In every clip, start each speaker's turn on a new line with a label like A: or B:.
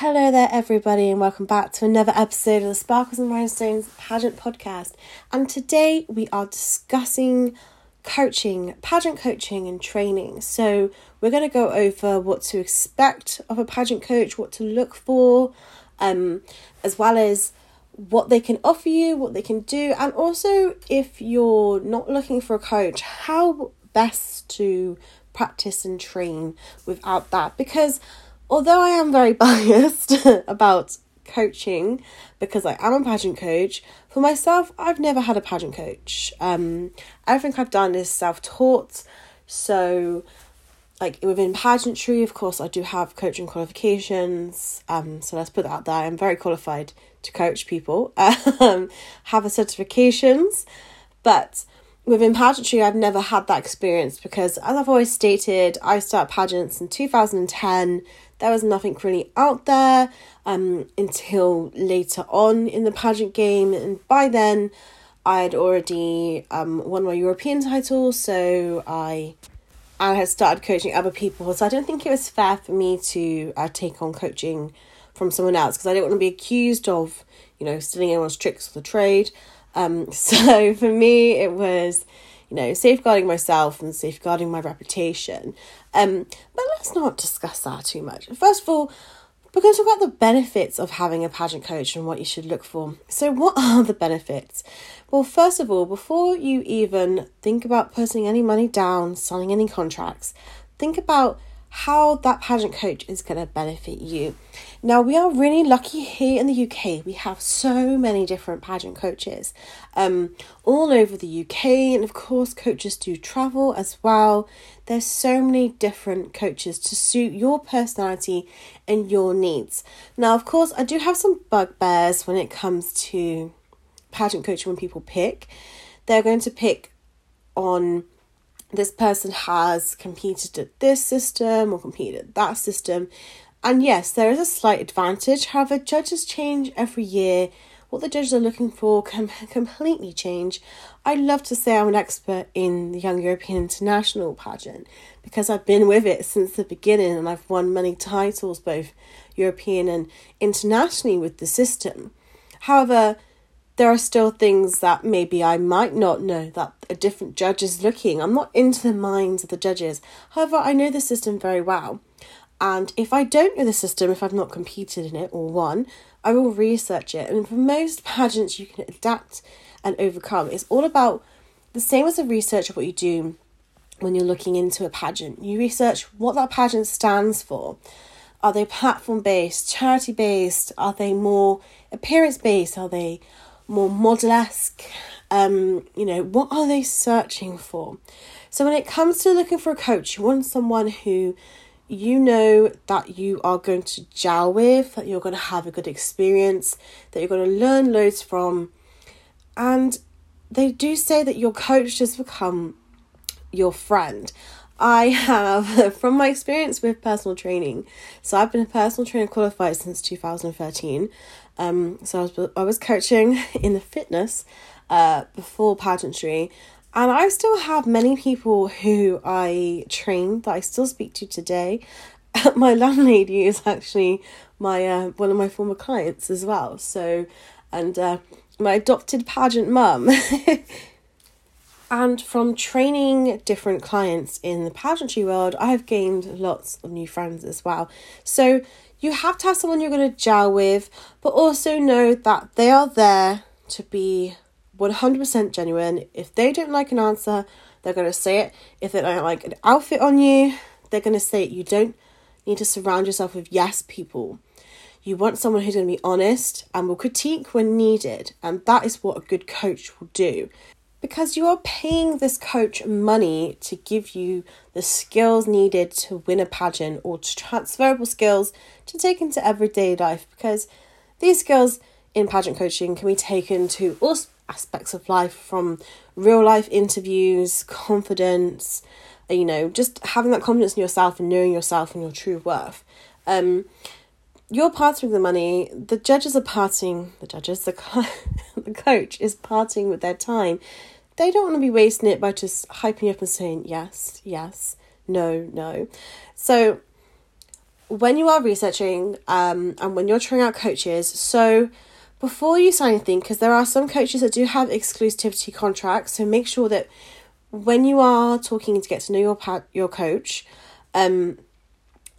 A: Hello there, everybody, and welcome back to another episode of the Sparkles and Rhinestones Pageant Podcast. And today we are discussing coaching, pageant coaching, and training. So, we're going to go over what to expect of a pageant coach, what to look for, um, as well as what they can offer you, what they can do, and also if you're not looking for a coach, how best to practice and train without that. Because although I am very biased about coaching because I am a pageant coach, for myself, I've never had a pageant coach. Um, everything I've done is self taught. So, like within pageantry, of course, I do have coaching qualifications. Um, so let's put that out there. I'm very qualified to coach people. Um, have a certifications, but within pageantry, I've never had that experience because, as I've always stated, I started pageants in 2010. There was nothing really out there um, until later on in the pageant game, and by then, I had already um, won my European title, so I I had started coaching other people. So I don't think it was fair for me to uh, take on coaching from someone else because I didn't want to be accused of, you know, stealing anyone's tricks of the trade. Um, so for me, it was, you know, safeguarding myself and safeguarding my reputation. Um, but let's not discuss that too much. First of all, we're going to talk about the benefits of having a pageant coach and what you should look for. So, what are the benefits? Well, first of all, before you even think about putting any money down, signing any contracts, think about how that pageant coach is going to benefit you. Now, we are really lucky here in the UK. We have so many different pageant coaches um, all over the UK, and of course, coaches do travel as well. There's so many different coaches to suit your personality and your needs. Now, of course, I do have some bugbears when it comes to pageant coaching when people pick. They're going to pick on this person has competed at this system or competed at that system. And yes, there is a slight advantage. However, judges change every year. What the judges are looking for can completely change. I love to say I'm an expert in the Young European International pageant because I've been with it since the beginning and I've won many titles, both European and internationally, with the system. However, there are still things that maybe I might not know that a different judge is looking. I'm not into the minds of the judges. However, I know the system very well. And if I don't know the system, if I've not competed in it or won, I will research it. And for most pageants, you can adapt and overcome. It's all about the same as the research of what you do when you're looking into a pageant. You research what that pageant stands for. Are they platform based, charity based? Are they more appearance based? Are they more model esque? Um, you know, what are they searching for? So when it comes to looking for a coach, you want someone who you know that you are going to gel with, that you're going to have a good experience, that you're going to learn loads from. And they do say that your coach has become your friend. I have, from my experience with personal training, so I've been a personal trainer qualified since 2013. Um, so I was, I was coaching in the fitness uh, before pageantry, and I still have many people who I train that I still speak to today. my landlady is actually my uh, one of my former clients as well. So, and uh, my adopted pageant mum. and from training different clients in the pageantry world, I have gained lots of new friends as well. So you have to have someone you're going to gel with, but also know that they are there to be 100% genuine. If they don't like an answer, they're going to say it. If they don't like an outfit on you, they're going to say it. You don't need to surround yourself with yes people. You want someone who's going to be honest and will critique when needed. And that is what a good coach will do. Because you are paying this coach money to give you the skills needed to win a pageant or to transferable skills to take into everyday life. Because these skills in pageant coaching can be taken to all aspects of life from real life interviews, confidence, you know, just having that confidence in yourself and knowing yourself and your true worth. Um, you're parting the money, the judges are parting, the judges, the, co- the coach is parting with their time. They don't want to be wasting it by just hyping you up and saying yes, yes, no, no. So when you are researching um, and when you're trying out coaches, so before you sign anything, because there are some coaches that do have exclusivity contracts, so make sure that when you are talking to get to know your pa- your coach, um,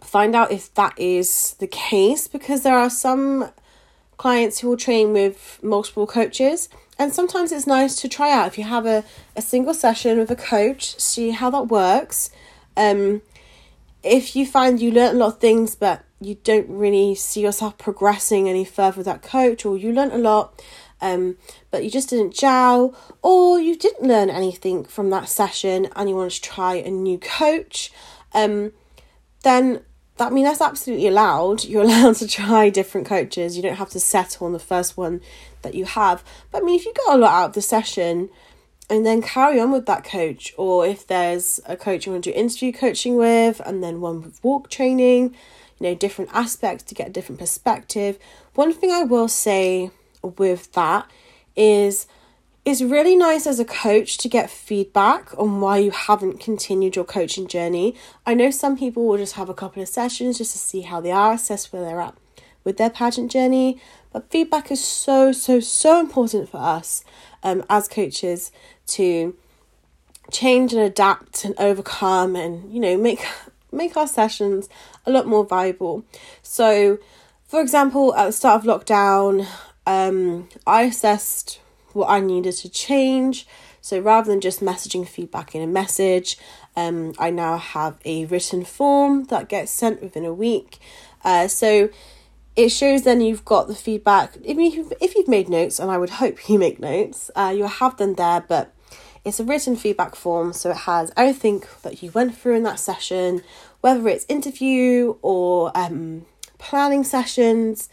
A: find out if that is the case because there are some clients who will train with multiple coaches and sometimes it's nice to try out. If you have a, a single session with a coach see how that works. Um if you find you learn a lot of things but you don't really see yourself progressing any further with that coach or you learn a lot um, but you just didn't gel or you didn't learn anything from that session and you want to try a new coach um, then I mean that's absolutely allowed. You're allowed to try different coaches. You don't have to settle on the first one that you have. But I mean if you got a lot out of the session and then carry on with that coach, or if there's a coach you want to do interview coaching with, and then one with walk training, you know, different aspects to get a different perspective. One thing I will say with that is it's really nice as a coach to get feedback on why you haven't continued your coaching journey. I know some people will just have a couple of sessions just to see how they are, assess where they're at with their pageant journey. But feedback is so, so, so important for us um, as coaches to change and adapt and overcome and, you know, make make our sessions a lot more viable. So, for example, at the start of lockdown, um, I assessed what I needed to change. So rather than just messaging feedback in a message, um, I now have a written form that gets sent within a week. Uh, so it shows then you've got the feedback. If you've, if you've made notes, and I would hope you make notes, uh, you'll have them there, but it's a written feedback form, so it has everything that you went through in that session, whether it's interview or um, planning sessions,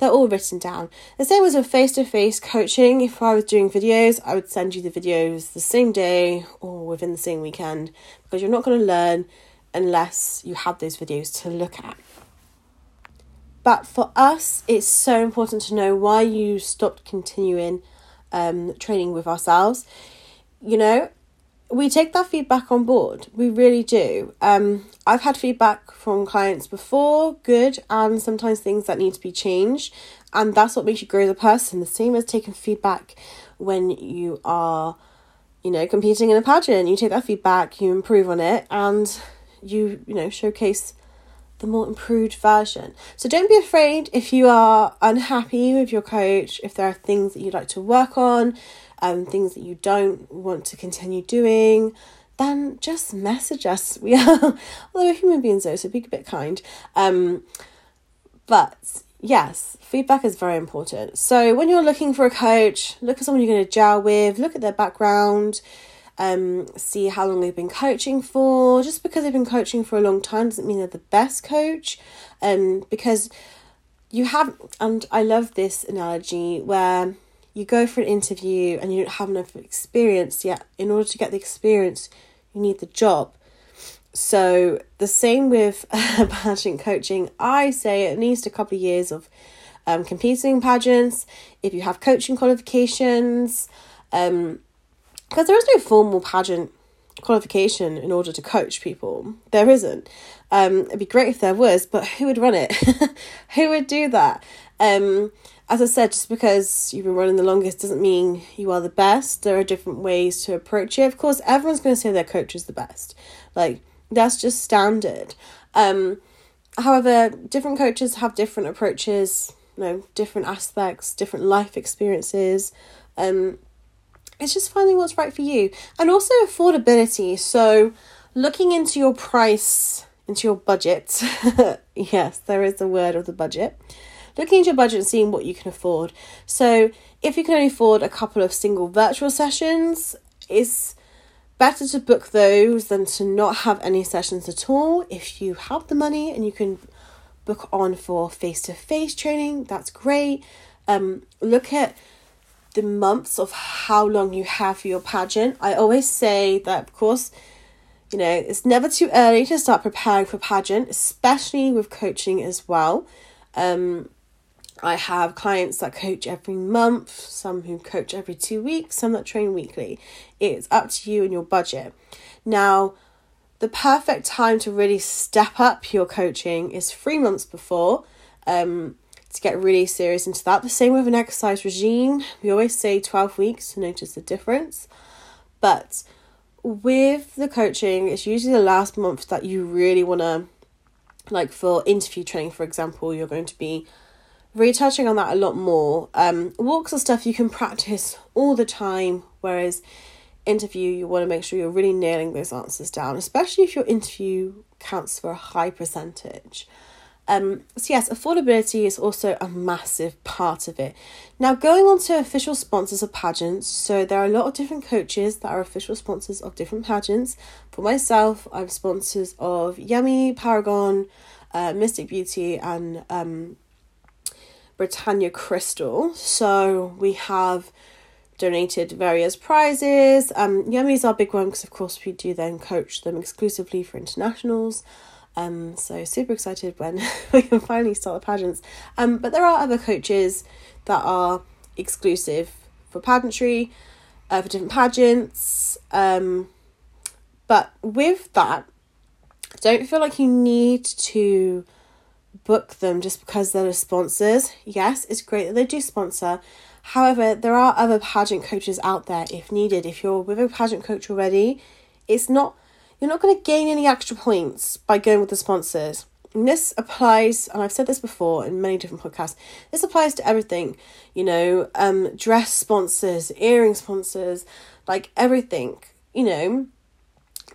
A: they're all written down. The same as with face to face coaching. If I was doing videos, I would send you the videos the same day or within the same weekend because you're not going to learn unless you have those videos to look at. But for us, it's so important to know why you stopped continuing um, training with ourselves. You know, we take that feedback on board. We really do. Um, I've had feedback from clients before, good, and sometimes things that need to be changed. And that's what makes you grow as a person. The same as taking feedback when you are, you know, competing in a pageant. You take that feedback, you improve on it, and you, you know, showcase the more improved version. So don't be afraid if you are unhappy with your coach, if there are things that you'd like to work on, um, things that you don't want to continue doing, then just message us. We are, although we're human beings though, so be a bit kind. Um, but yes, feedback is very important. So when you're looking for a coach, look at someone you're going to gel with, look at their background, um, see how long they've been coaching for. Just because they've been coaching for a long time doesn't mean they're the best coach. Um, because you have, and I love this analogy where you go for an interview and you don't have enough experience yet. In order to get the experience, you need the job. So the same with pageant coaching. I say at least a couple of years of um, competing pageants. If you have coaching qualifications, um, because there is no formal pageant qualification in order to coach people. There isn't. Um, it'd be great if there was, but who would run it? who would do that? Um, as I said, just because you've been running the longest doesn't mean you are the best. There are different ways to approach it. Of course, everyone's going to say their coach is the best. Like, that's just standard. Um, however, different coaches have different approaches, you know, different aspects, different life experiences. Um, it's just finding what's right for you. And also affordability. So, looking into your price, into your budget. yes, there is the word of the budget looking into your budget and seeing what you can afford. So, if you can only afford a couple of single virtual sessions, it's better to book those than to not have any sessions at all. If you have the money and you can book on for face to face training, that's great. Um, look at the months of how long you have for your pageant. I always say that, of course, you know, it's never too early to start preparing for pageant, especially with coaching as well. Um, I have clients that coach every month, some who coach every two weeks, some that train weekly. It's up to you and your budget. Now, the perfect time to really step up your coaching is three months before um, to get really serious into that. The same with an exercise regime. We always say 12 weeks to notice the difference. But with the coaching, it's usually the last month that you really want to, like for interview training, for example, you're going to be really touching on that a lot more. Um, walks and stuff you can practice all the time, whereas interview, you want to make sure you're really nailing those answers down, especially if your interview counts for a high percentage. Um, so, yes, affordability is also a massive part of it. Now, going on to official sponsors of pageants, so there are a lot of different coaches that are official sponsors of different pageants. For myself, I'm sponsors of Yummy, Paragon, uh, Mystic Beauty, and um, Britannia Crystal. So, we have donated various prizes. Um, Yummy's our big one because, of course, we do then coach them exclusively for internationals. Um, so super excited when we can finally start the pageants. Um, but there are other coaches that are exclusive for pageantry, uh, for different pageants. Um, but with that, don't feel like you need to book them just because they're sponsors. Yes, it's great that they do sponsor. However, there are other pageant coaches out there if needed. If you're with a pageant coach already, it's not you're not going to gain any extra points by going with the sponsors. And this applies, and I've said this before in many different podcasts, this applies to everything, you know, um, dress sponsors, earring sponsors, like everything, you know,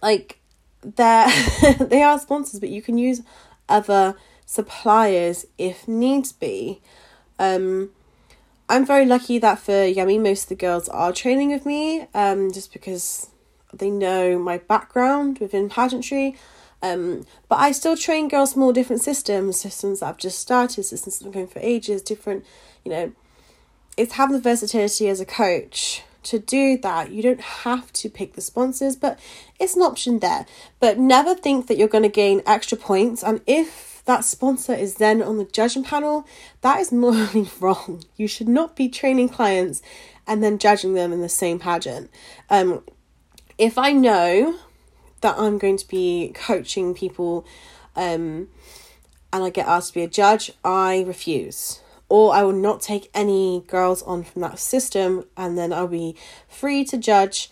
A: like they're, they are sponsors, but you can use other suppliers if needs be. Um, I'm very lucky that for Yummy, most of the girls are training with me, um, just because they know my background within pageantry. Um, but I still train girls from all different systems, systems that I've just started, systems that I'm going for ages, different, you know, it's having the versatility as a coach to do that. You don't have to pick the sponsors, but it's an option there. But never think that you're going to gain extra points. And if that sponsor is then on the judging panel, that is morally wrong. You should not be training clients and then judging them in the same pageant. Um, if I know that I'm going to be coaching people um, and I get asked to be a judge, I refuse. Or I will not take any girls on from that system and then I'll be free to judge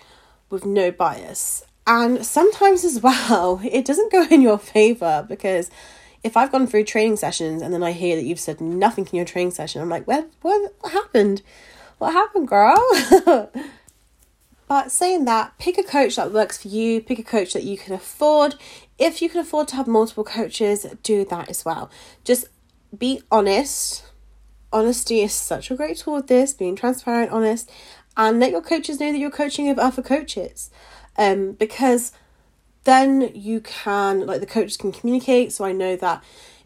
A: with no bias. And sometimes as well, it doesn't go in your favor because if I've gone through training sessions and then I hear that you've said nothing in your training session, I'm like, what, what, happened? What happened, girl? But saying that, pick a coach that works for you, pick a coach that you can afford. If you can afford to have multiple coaches, do that as well. Just be honest. Honesty is such a great tool with this, being transparent, honest, and let your coaches know that you're coaching other coaches. Um, because then you can like the coaches can communicate. So I know that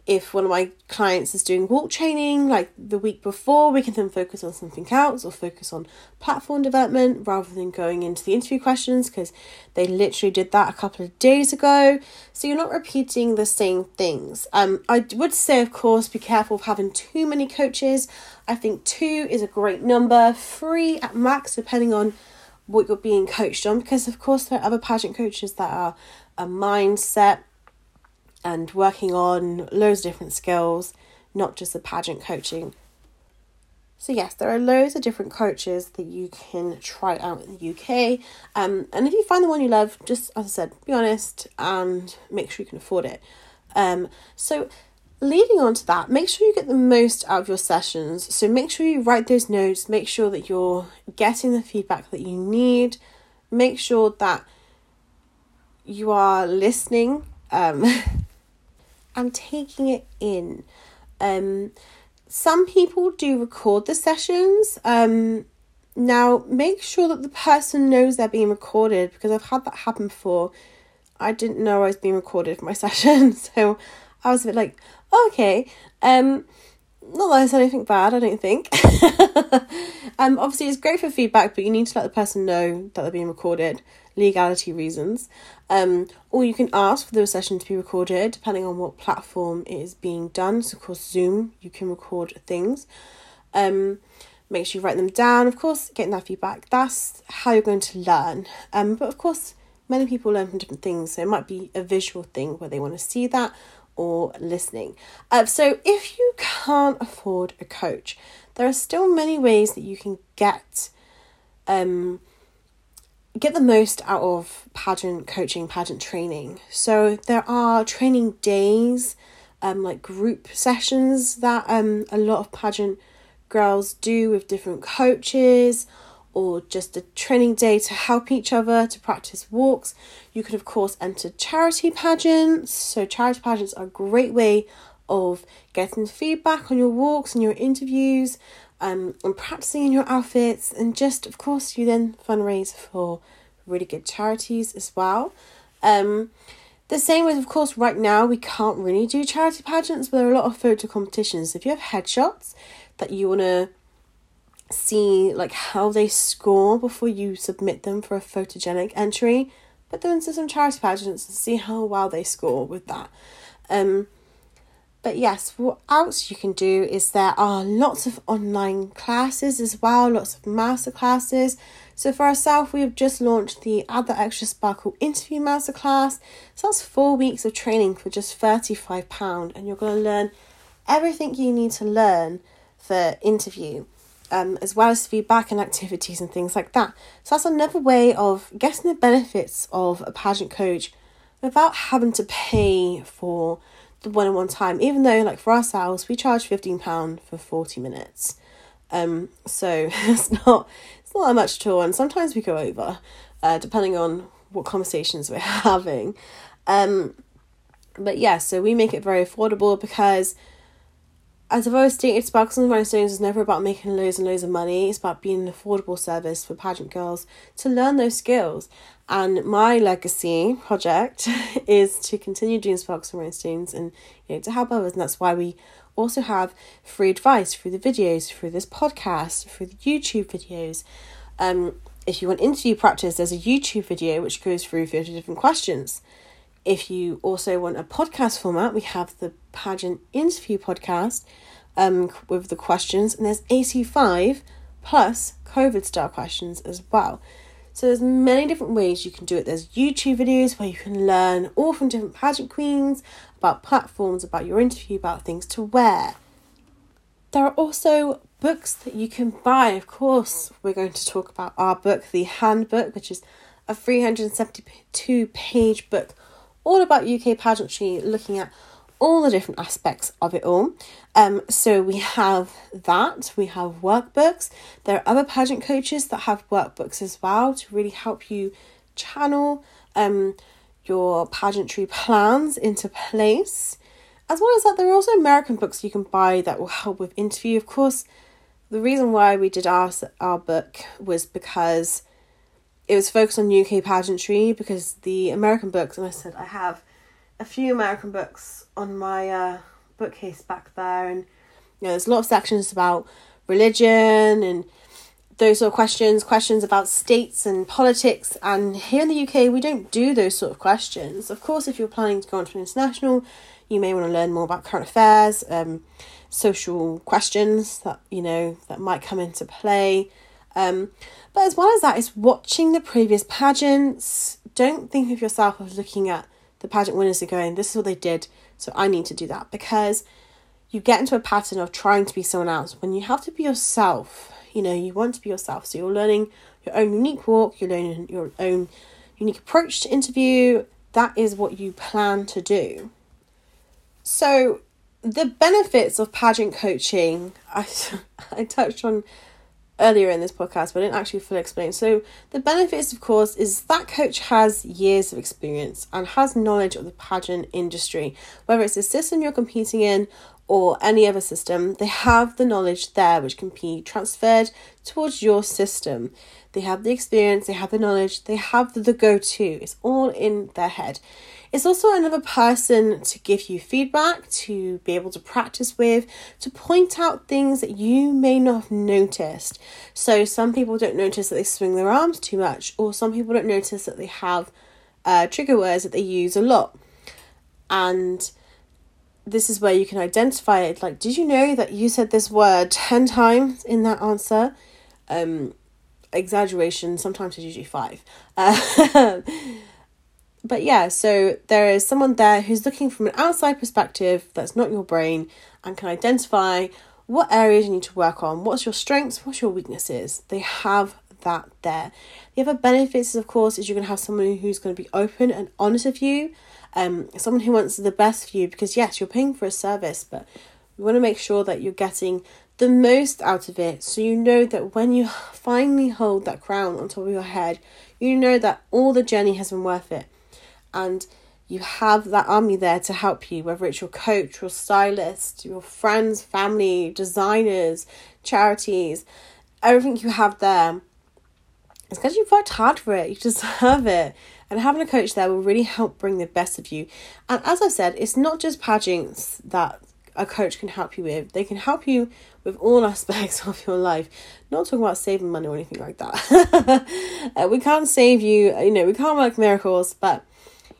A: if one of my clients is doing walk training like the week before, we can then focus on something else or focus on platform development rather than going into the interview questions because they literally did that a couple of days ago. So you're not repeating the same things. Um, I would say, of course, be careful of having too many coaches. I think two is a great number, three at max, depending on what you're being coached on, because of course there are other pageant coaches that are a mindset and working on loads of different skills, not just the pageant coaching. So, yes, there are loads of different coaches that you can try out in the UK. Um, and if you find the one you love, just as I said, be honest and make sure you can afford it. Um, so, leading on to that, make sure you get the most out of your sessions. So, make sure you write those notes, make sure that you're getting the feedback that you need, make sure that you are listening. Um, and taking it in. Um, some people do record the sessions. Um, now, make sure that the person knows they're being recorded because I've had that happen before. I didn't know I was being recorded for my session, so I was a bit like, okay. Um, not that I said anything bad, I don't think. um, obviously, it's great for feedback, but you need to let the person know that they're being recorded, legality reasons. Um, or you can ask for the session to be recorded, depending on what platform it is being done. So, of course, Zoom, you can record things. Um, make sure you write them down. Of course, getting that feedback, that's how you're going to learn. Um, but of course, many people learn from different things. So it might be a visual thing where they want to see that or listening. Uh, so if you can't afford a coach, there are still many ways that you can get um, get the most out of pageant coaching, pageant training. So there are training days, um, like group sessions that um a lot of pageant girls do with different coaches or just a training day to help each other to practice walks. You could, of course, enter charity pageants. So, charity pageants are a great way of getting feedback on your walks and your interviews um, and practicing in your outfits. And just, of course, you then fundraise for really good charities as well. Um, the same with, of course, right now we can't really do charity pageants, but there are a lot of photo competitions. If you have headshots that you want to see like how they score before you submit them for a photogenic entry. Put them into some charity pageants and see how well they score with that. Um, but yes, what else you can do is there are lots of online classes as well, lots of master classes. So for ourselves, we have just launched the other Extra Sparkle Interview Masterclass. So that's four weeks of training for just £35 and you're going to learn everything you need to learn for interview um, as well as feedback and activities and things like that. So that's another way of getting the benefits of a pageant coach without having to pay for the one on one time. Even though, like for ourselves, we charge fifteen pound for forty minutes. Um, so it's not it's not that much at all, and sometimes we go over, uh, depending on what conversations we're having. Um, but yeah, so we make it very affordable because as I've always stated, Sparkles and Rhinestones is never about making loads and loads of money. It's about being an affordable service for pageant girls to learn those skills. And my legacy project is to continue doing Sparkles and Rhinestones and you know to help others. And that's why we also have free advice through the videos, through this podcast, through the YouTube videos. Um, if you want interview practice, there's a YouTube video which goes through 50 different questions. If you also want a podcast format, we have the pageant interview podcast um, with the questions, and there's 85 plus COVID style questions as well. So there's many different ways you can do it. There's YouTube videos where you can learn all from different pageant queens about platforms, about your interview, about things to wear. There are also books that you can buy. Of course, we're going to talk about our book, the Handbook, which is a 372 page book all about UK pageantry, looking at all the different aspects of it all. Um, so we have that, we have workbooks. There are other pageant coaches that have workbooks as well to really help you channel um, your pageantry plans into place. As well as that, there are also American books you can buy that will help with interview. Of course, the reason why we did our, our book was because it was focused on UK pageantry because the American books, and I said I have a few American books on my uh, bookcase back there, and you know, there's a lot of sections about religion and those sort of questions, questions about states and politics. And here in the UK, we don't do those sort of questions. Of course, if you're planning to go on to an international, you may want to learn more about current affairs, um, social questions that you know that might come into play. Um, but as well as that, is watching the previous pageants. Don't think of yourself as looking at the pageant winners and going, this is what they did, so I need to do that. Because you get into a pattern of trying to be someone else when you have to be yourself. You know, you want to be yourself. So you're learning your own unique walk, you're learning your own unique approach to interview. That is what you plan to do. So, the benefits of pageant coaching, I, I touched on earlier in this podcast, but I didn't actually fully explain. So, the benefits, of course, is that coach has years of experience and has knowledge of the pageant industry, whether it's the system you're competing in or any other system, they have the knowledge there which can be transferred towards your system. They have the experience, they have the knowledge, they have the, the go to. It's all in their head. It's also another person to give you feedback, to be able to practice with, to point out things that you may not have noticed. So, some people don't notice that they swing their arms too much, or some people don't notice that they have uh, trigger words that they use a lot. And this is where you can identify it. Like, did you know that you said this word 10 times in that answer? Um, exaggeration, sometimes it's usually five. Uh, but yeah, so there is someone there who's looking from an outside perspective that's not your brain and can identify what areas you need to work on, what's your strengths, what's your weaknesses. They have that there. The other benefits, of course, is you're going to have someone who's going to be open and honest with you, um, someone who wants the best for you because, yes, you're paying for a service, but you want to make sure that you're getting the most out of it so you know that when you finally hold that crown on top of your head, you know that all the journey has been worth it. And you have that army there to help you, whether it's your coach, your stylist, your friends, family, designers, charities, everything you have there. It's because you've worked hard for it, you deserve it. And having a coach there will really help bring the best of you. And as I've said, it's not just pageants that a coach can help you with. They can help you with all aspects of your life. Not talking about saving money or anything like that. uh, we can't save you, you know, we can't work miracles, but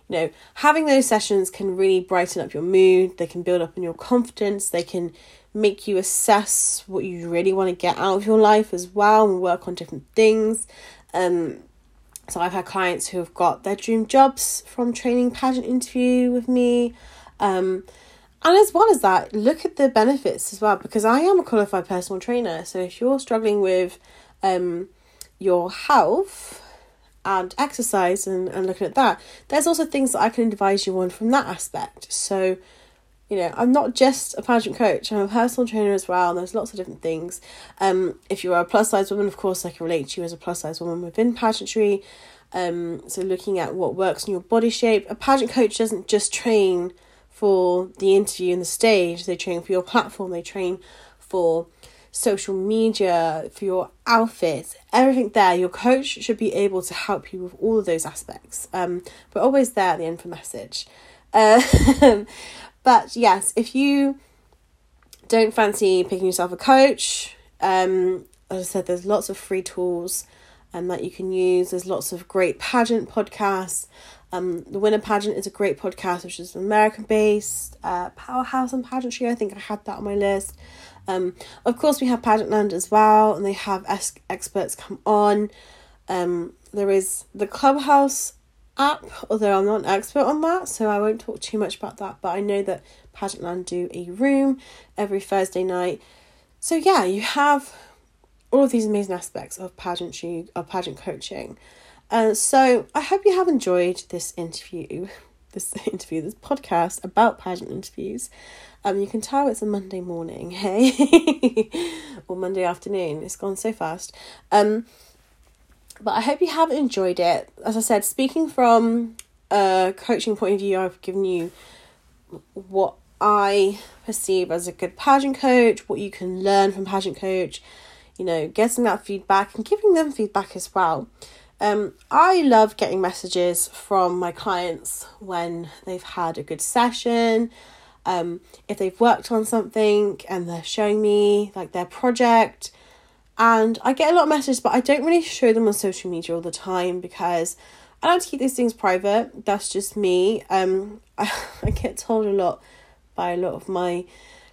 A: you know, having those sessions can really brighten up your mood. They can build up in your confidence. They can make you assess what you really want to get out of your life as well and work on different things. Um, so I've had clients who have got their dream jobs from training pageant interview with me. Um, and as well as that, look at the benefits as well because I am a qualified personal trainer. So if you're struggling with um, your health and exercise and, and looking at that, there's also things that I can advise you on from that aspect. So, you know, I'm not just a pageant coach, I'm a personal trainer as well, and there's lots of different things. Um, if you are a plus size woman, of course, I can relate to you as a plus size woman within pageantry. Um, so looking at what works in your body shape. A pageant coach doesn't just train for the interview and the stage, they train for your platform, they train for social media, for your outfits, everything there. Your coach should be able to help you with all of those aspects. Um, but always there at the end for message. Uh, but yes, if you don't fancy picking yourself a coach, um, as I said, there's lots of free tools um, that you can use. There's lots of great pageant podcasts. Um, the Winner Pageant is a great podcast, which is American based. Uh, Powerhouse and Pageantry, I think I had that on my list. Um, of course, we have Pageantland as well, and they have es- experts come on. Um, there is the Clubhouse app, although I'm not an expert on that, so I won't talk too much about that. But I know that Pageantland do a room every Thursday night. So yeah, you have all of these amazing aspects of pageantry, of pageant coaching. Uh, so I hope you have enjoyed this interview, this interview, this podcast about pageant interviews. Um, you can tell it's a Monday morning, hey, or Monday afternoon. It's gone so fast. Um, but I hope you have enjoyed it. As I said, speaking from a coaching point of view, I've given you what I perceive as a good pageant coach, what you can learn from pageant coach, you know, getting that feedback and giving them feedback as well. Um, I love getting messages from my clients when they've had a good session, um, if they've worked on something and they're showing me like their project. And I get a lot of messages, but I don't really show them on social media all the time because I like to keep these things private. That's just me. Um, I, I get told a lot by a lot of my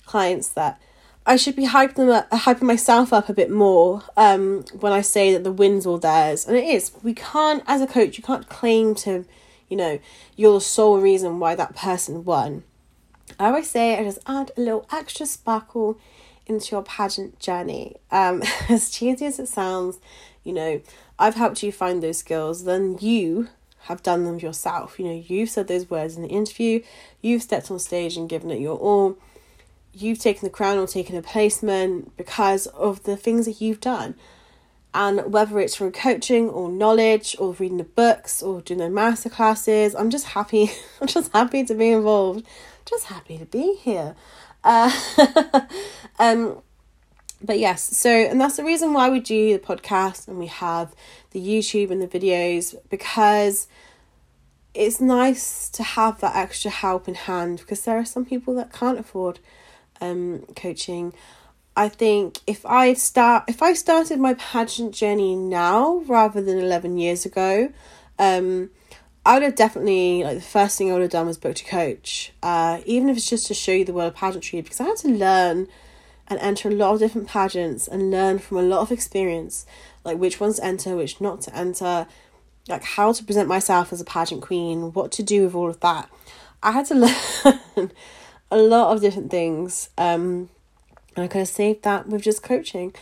A: clients that I should be hyping them up, hyping myself up a bit more um, when I say that the win's all theirs, and it is. We can't, as a coach, you can't claim to, you know, you're the sole reason why that person won. I always say I just add a little extra sparkle into your pageant journey. Um, as cheesy as it sounds, you know, I've helped you find those skills. Then you have done them yourself. You know, you've said those words in the interview. You've stepped on stage and given it your all you've taken the crown or taken a placement because of the things that you've done. And whether it's from coaching or knowledge or reading the books or doing the master classes, I'm just happy. I'm just happy to be involved. Just happy to be here. Uh, um, but yes, so and that's the reason why we do the podcast and we have the YouTube and the videos because it's nice to have that extra help in hand because there are some people that can't afford um, coaching. I think if I start if I started my pageant journey now rather than eleven years ago, um, I would have definitely like the first thing I would have done was booked a coach. Uh, even if it's just to show you the world of pageantry, because I had to learn and enter a lot of different pageants and learn from a lot of experience, like which ones to enter, which not to enter. like how to present myself as a pageant queen, what to do with all of that. I had to learn a lot of different things. Um, and I could have saved that with just coaching.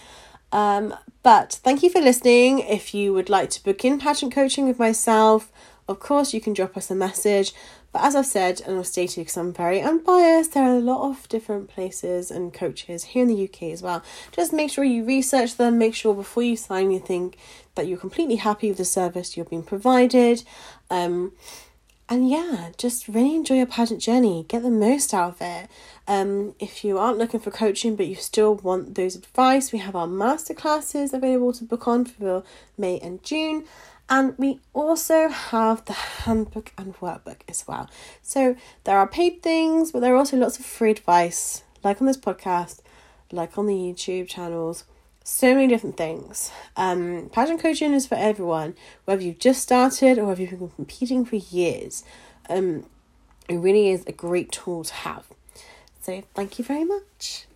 A: Um, but thank you for listening. If you would like to book in pageant coaching with myself, of course, you can drop us a message. But as I've said and I've stated, because I'm very unbiased, there are a lot of different places and coaches here in the UK as well. Just make sure you research them, make sure before you sign you think that you're completely happy with the service you're being provided. Um, and yeah, just really enjoy your pageant journey. Get the most out of it. Um, if you aren't looking for coaching but you still want those advice, we have our masterclasses available to book on for May and June. And we also have the handbook and workbook as well. So there are paid things, but there are also lots of free advice, like on this podcast, like on the YouTube channels. So many different things. Um, pageant coaching is for everyone, whether you've just started or whether you've been competing for years. Um, it really is a great tool to have. So thank you very much.